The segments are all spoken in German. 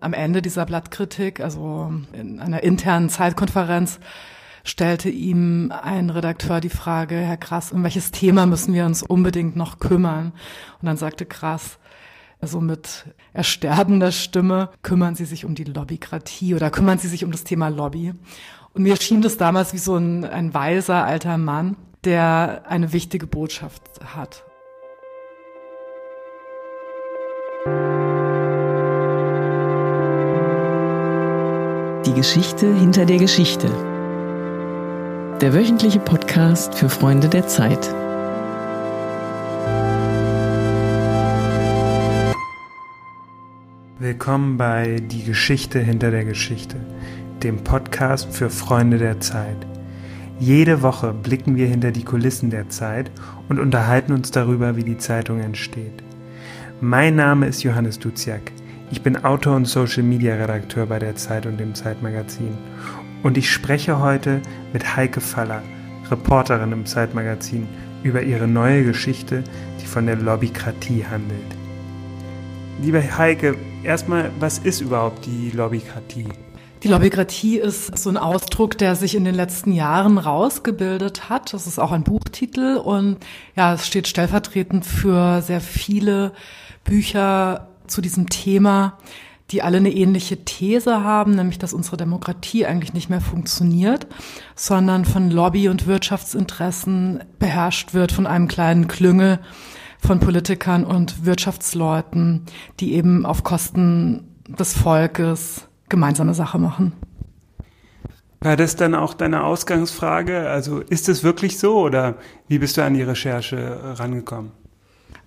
Am Ende dieser Blattkritik, also in einer internen Zeitkonferenz, stellte ihm ein Redakteur die Frage, Herr Krass, um welches Thema müssen wir uns unbedingt noch kümmern? Und dann sagte Krass, also mit ersterbender Stimme, kümmern Sie sich um die Lobbykratie oder kümmern Sie sich um das Thema Lobby. Und mir schien das damals wie so ein, ein weiser alter Mann, der eine wichtige Botschaft hat. Geschichte hinter der Geschichte. Der wöchentliche Podcast für Freunde der Zeit. Willkommen bei Die Geschichte hinter der Geschichte, dem Podcast für Freunde der Zeit. Jede Woche blicken wir hinter die Kulissen der Zeit und unterhalten uns darüber, wie die Zeitung entsteht. Mein Name ist Johannes Duziak. Ich bin Autor und Social Media Redakteur bei der Zeit und dem Zeitmagazin. Und ich spreche heute mit Heike Faller, Reporterin im Zeitmagazin, über ihre neue Geschichte, die von der Lobbykratie handelt. Liebe Heike, erstmal, was ist überhaupt die Lobbykratie? Die Lobbykratie ist so ein Ausdruck, der sich in den letzten Jahren rausgebildet hat. Das ist auch ein Buchtitel und ja, es steht stellvertretend für sehr viele Bücher zu diesem Thema, die alle eine ähnliche These haben, nämlich dass unsere Demokratie eigentlich nicht mehr funktioniert, sondern von Lobby- und Wirtschaftsinteressen beherrscht wird, von einem kleinen Klüngel von Politikern und Wirtschaftsleuten, die eben auf Kosten des Volkes gemeinsame Sache machen. War das dann auch deine Ausgangsfrage? Also ist es wirklich so oder wie bist du an die Recherche rangekommen?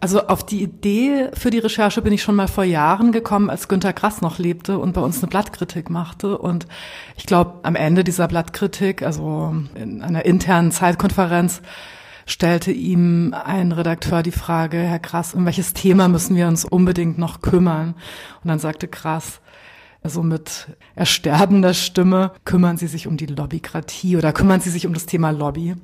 Also auf die Idee für die Recherche bin ich schon mal vor Jahren gekommen, als Günter Grass noch lebte und bei uns eine Blattkritik machte. Und ich glaube, am Ende dieser Blattkritik, also in einer internen Zeitkonferenz, stellte ihm ein Redakteur die Frage, Herr Grass, um welches Thema müssen wir uns unbedingt noch kümmern? Und dann sagte Grass, also mit ersterbender Stimme, kümmern Sie sich um die Lobbykratie oder kümmern Sie sich um das Thema Lobby.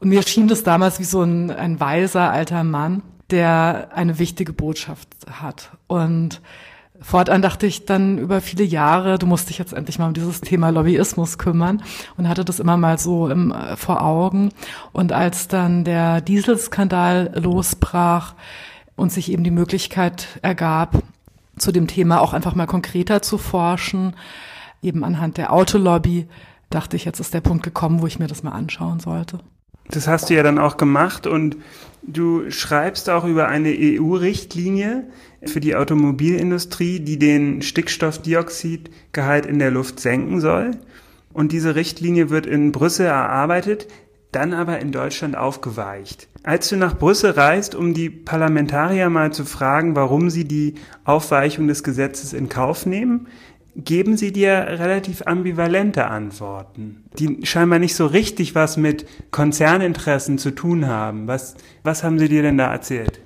Und mir schien das damals wie so ein, ein weiser alter Mann, der eine wichtige Botschaft hat. Und fortan dachte ich dann über viele Jahre, du musst dich jetzt endlich mal um dieses Thema Lobbyismus kümmern und hatte das immer mal so im, vor Augen. Und als dann der Dieselskandal losbrach und sich eben die Möglichkeit ergab, zu dem Thema auch einfach mal konkreter zu forschen, eben anhand der Autolobby, dachte ich, jetzt ist der Punkt gekommen, wo ich mir das mal anschauen sollte. Das hast du ja dann auch gemacht und du schreibst auch über eine EU-Richtlinie für die Automobilindustrie, die den Stickstoffdioxidgehalt in der Luft senken soll. Und diese Richtlinie wird in Brüssel erarbeitet, dann aber in Deutschland aufgeweicht. Als du nach Brüssel reist, um die Parlamentarier mal zu fragen, warum sie die Aufweichung des Gesetzes in Kauf nehmen, geben sie dir relativ ambivalente Antworten, die scheinbar nicht so richtig was mit Konzerninteressen zu tun haben. Was, was haben sie dir denn da erzählt?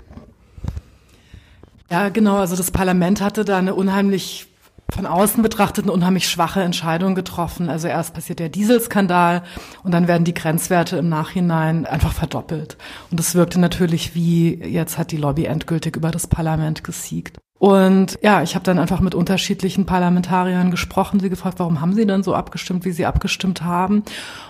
Ja, genau. Also das Parlament hatte da eine unheimlich von außen betrachtet eine unheimlich schwache Entscheidung getroffen. Also erst passiert der Dieselskandal und dann werden die Grenzwerte im Nachhinein einfach verdoppelt. Und es wirkte natürlich wie, jetzt hat die Lobby endgültig über das Parlament gesiegt. Und ja, ich habe dann einfach mit unterschiedlichen Parlamentariern gesprochen, sie gefragt, warum haben sie denn so abgestimmt, wie sie abgestimmt haben.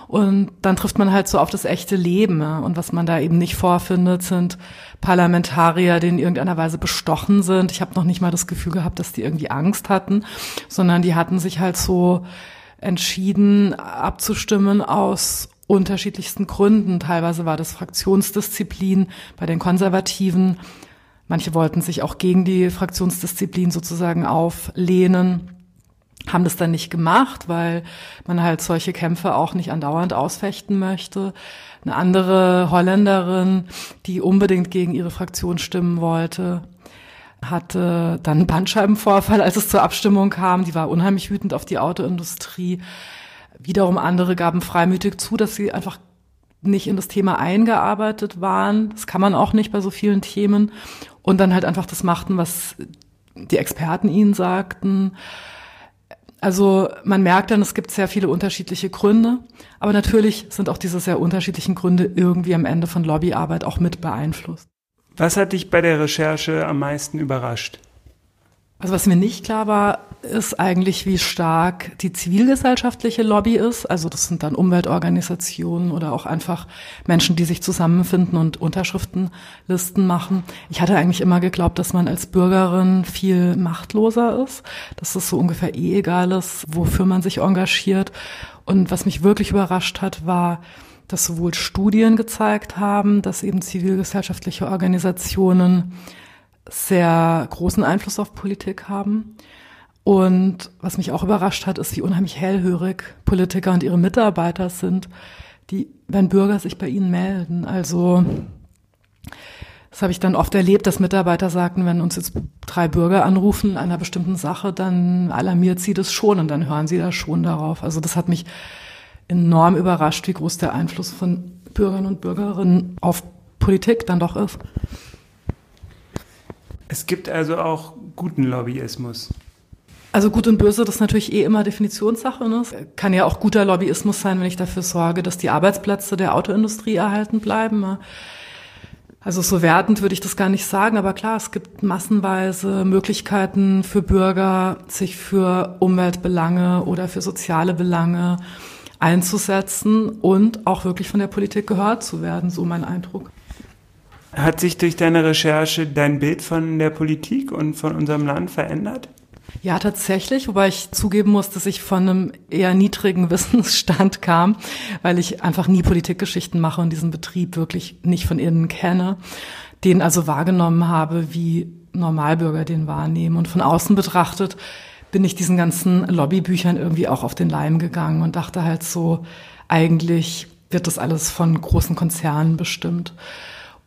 Und dann trifft man halt so auf das echte Leben. Und was man da eben nicht vorfindet, sind Parlamentarier, die in irgendeiner Weise bestochen sind. Ich habe noch nicht mal das Gefühl gehabt, dass die irgendwie Angst hatten, sondern die hatten sich halt so entschieden abzustimmen aus unterschiedlichsten Gründen. Teilweise war das Fraktionsdisziplin bei den Konservativen Manche wollten sich auch gegen die Fraktionsdisziplin sozusagen auflehnen, haben das dann nicht gemacht, weil man halt solche Kämpfe auch nicht andauernd ausfechten möchte. Eine andere Holländerin, die unbedingt gegen ihre Fraktion stimmen wollte, hatte dann einen Bandscheibenvorfall, als es zur Abstimmung kam. Die war unheimlich wütend auf die Autoindustrie. Wiederum andere gaben freimütig zu, dass sie einfach nicht in das Thema eingearbeitet waren. Das kann man auch nicht bei so vielen Themen und dann halt einfach das machten, was die Experten ihnen sagten. Also man merkt dann, es gibt sehr viele unterschiedliche Gründe, aber natürlich sind auch diese sehr unterschiedlichen Gründe irgendwie am Ende von Lobbyarbeit auch mit beeinflusst. Was hat dich bei der Recherche am meisten überrascht? Also was mir nicht klar war, ist eigentlich, wie stark die zivilgesellschaftliche Lobby ist. Also das sind dann Umweltorganisationen oder auch einfach Menschen, die sich zusammenfinden und Unterschriftenlisten machen. Ich hatte eigentlich immer geglaubt, dass man als Bürgerin viel machtloser ist, dass es so ungefähr eh egal ist, wofür man sich engagiert. Und was mich wirklich überrascht hat, war, dass sowohl Studien gezeigt haben, dass eben zivilgesellschaftliche Organisationen sehr großen Einfluss auf Politik haben. Und was mich auch überrascht hat, ist, wie unheimlich hellhörig Politiker und ihre Mitarbeiter sind, die, wenn Bürger sich bei ihnen melden. Also, das habe ich dann oft erlebt, dass Mitarbeiter sagten, wenn uns jetzt drei Bürger anrufen in einer bestimmten Sache, dann alarmiert sie das schon und dann hören sie da schon darauf. Also das hat mich enorm überrascht, wie groß der Einfluss von Bürgern und Bürgerinnen auf Politik dann doch ist. Es gibt also auch guten Lobbyismus. Also gut und böse, das ist natürlich eh immer Definitionssache. Ne? Kann ja auch guter Lobbyismus sein, wenn ich dafür sorge, dass die Arbeitsplätze der Autoindustrie erhalten bleiben. Ne? Also so wertend würde ich das gar nicht sagen, aber klar, es gibt massenweise Möglichkeiten für Bürger, sich für Umweltbelange oder für soziale Belange einzusetzen und auch wirklich von der Politik gehört zu werden, so mein Eindruck. Hat sich durch deine Recherche dein Bild von der Politik und von unserem Land verändert? Ja, tatsächlich, wobei ich zugeben muss, dass ich von einem eher niedrigen Wissensstand kam, weil ich einfach nie Politikgeschichten mache und diesen Betrieb wirklich nicht von innen kenne, den also wahrgenommen habe, wie Normalbürger den wahrnehmen. Und von außen betrachtet bin ich diesen ganzen Lobbybüchern irgendwie auch auf den Leim gegangen und dachte halt so, eigentlich wird das alles von großen Konzernen bestimmt.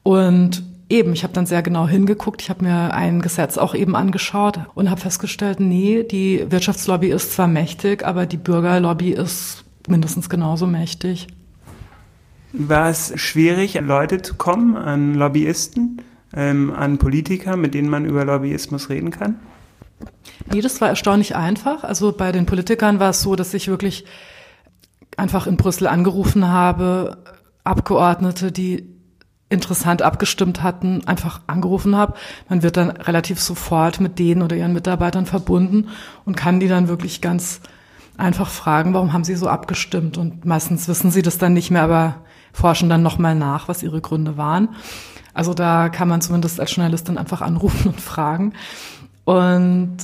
Und eben, ich habe dann sehr genau hingeguckt, ich habe mir ein Gesetz auch eben angeschaut und habe festgestellt, nee, die Wirtschaftslobby ist zwar mächtig, aber die Bürgerlobby ist mindestens genauso mächtig. War es schwierig, an Leute zu kommen, an Lobbyisten, ähm, an Politiker, mit denen man über Lobbyismus reden kann? Nee, das war erstaunlich einfach. Also bei den Politikern war es so, dass ich wirklich einfach in Brüssel angerufen habe, Abgeordnete, die interessant abgestimmt hatten, einfach angerufen habe. Man wird dann relativ sofort mit denen oder ihren Mitarbeitern verbunden und kann die dann wirklich ganz einfach fragen, warum haben sie so abgestimmt? Und meistens wissen sie das dann nicht mehr, aber forschen dann nochmal nach, was ihre Gründe waren. Also da kann man zumindest als Journalistin einfach anrufen und fragen. Und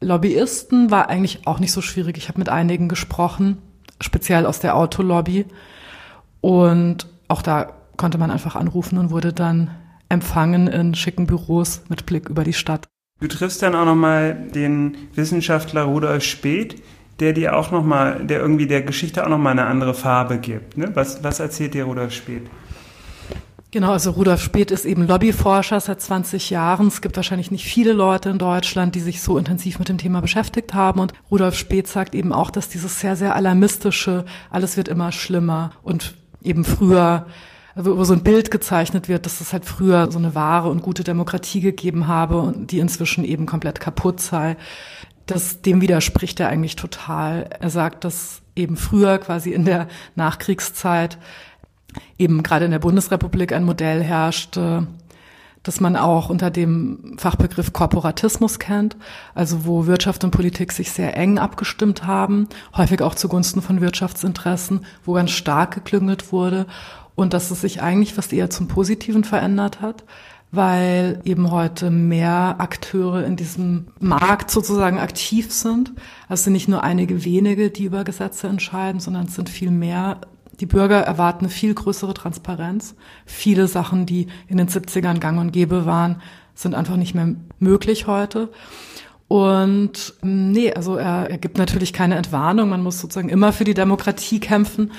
Lobbyisten war eigentlich auch nicht so schwierig. Ich habe mit einigen gesprochen, speziell aus der Autolobby. Und auch da konnte man einfach anrufen und wurde dann empfangen in schicken Büros mit Blick über die Stadt. Du triffst dann auch nochmal den Wissenschaftler Rudolf Speth, der dir auch nochmal, der irgendwie der Geschichte auch nochmal eine andere Farbe gibt. Ne? Was, was erzählt dir Rudolf Speth? Genau, also Rudolf Speth ist eben Lobbyforscher seit 20 Jahren. Es gibt wahrscheinlich nicht viele Leute in Deutschland, die sich so intensiv mit dem Thema beschäftigt haben. Und Rudolf Speth sagt eben auch, dass dieses sehr, sehr alarmistische, alles wird immer schlimmer und eben früher wo so ein Bild gezeichnet wird, dass es halt früher so eine wahre und gute Demokratie gegeben habe und die inzwischen eben komplett kaputt sei. Das, dem widerspricht er eigentlich total. Er sagt, dass eben früher quasi in der Nachkriegszeit eben gerade in der Bundesrepublik ein Modell herrschte, dass man auch unter dem Fachbegriff Korporatismus kennt, also wo Wirtschaft und Politik sich sehr eng abgestimmt haben, häufig auch zugunsten von Wirtschaftsinteressen, wo ganz stark geklüngelt wurde und dass es sich eigentlich fast eher zum Positiven verändert hat, weil eben heute mehr Akteure in diesem Markt sozusagen aktiv sind. Also sind nicht nur einige wenige, die über Gesetze entscheiden, sondern es sind viel mehr. Die Bürger erwarten eine viel größere Transparenz. Viele Sachen, die in den 70ern gang und gäbe waren, sind einfach nicht mehr möglich heute. Und nee, also er, er gibt natürlich keine Entwarnung. Man muss sozusagen immer für die Demokratie kämpfen.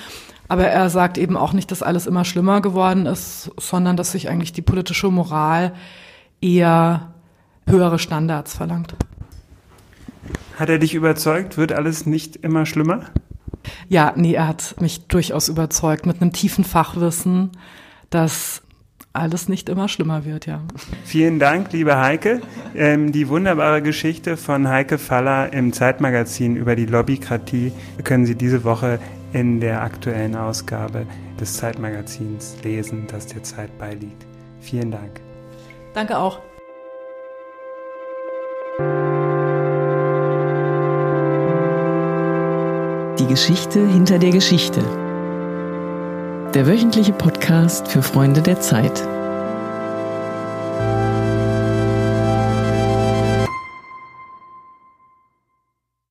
Aber er sagt eben auch nicht, dass alles immer schlimmer geworden ist, sondern dass sich eigentlich die politische Moral eher höhere Standards verlangt. Hat er dich überzeugt? Wird alles nicht immer schlimmer? Ja, nee, er hat mich durchaus überzeugt mit einem tiefen Fachwissen, dass alles nicht immer schlimmer wird, ja. Vielen Dank, liebe Heike. Ähm, die wunderbare Geschichte von Heike Faller im Zeitmagazin über die Lobbykratie können Sie diese Woche in der aktuellen Ausgabe des Zeitmagazins lesen, das der Zeit beiliegt. Vielen Dank. Danke auch. Die Geschichte hinter der Geschichte. Der wöchentliche Podcast für Freunde der Zeit.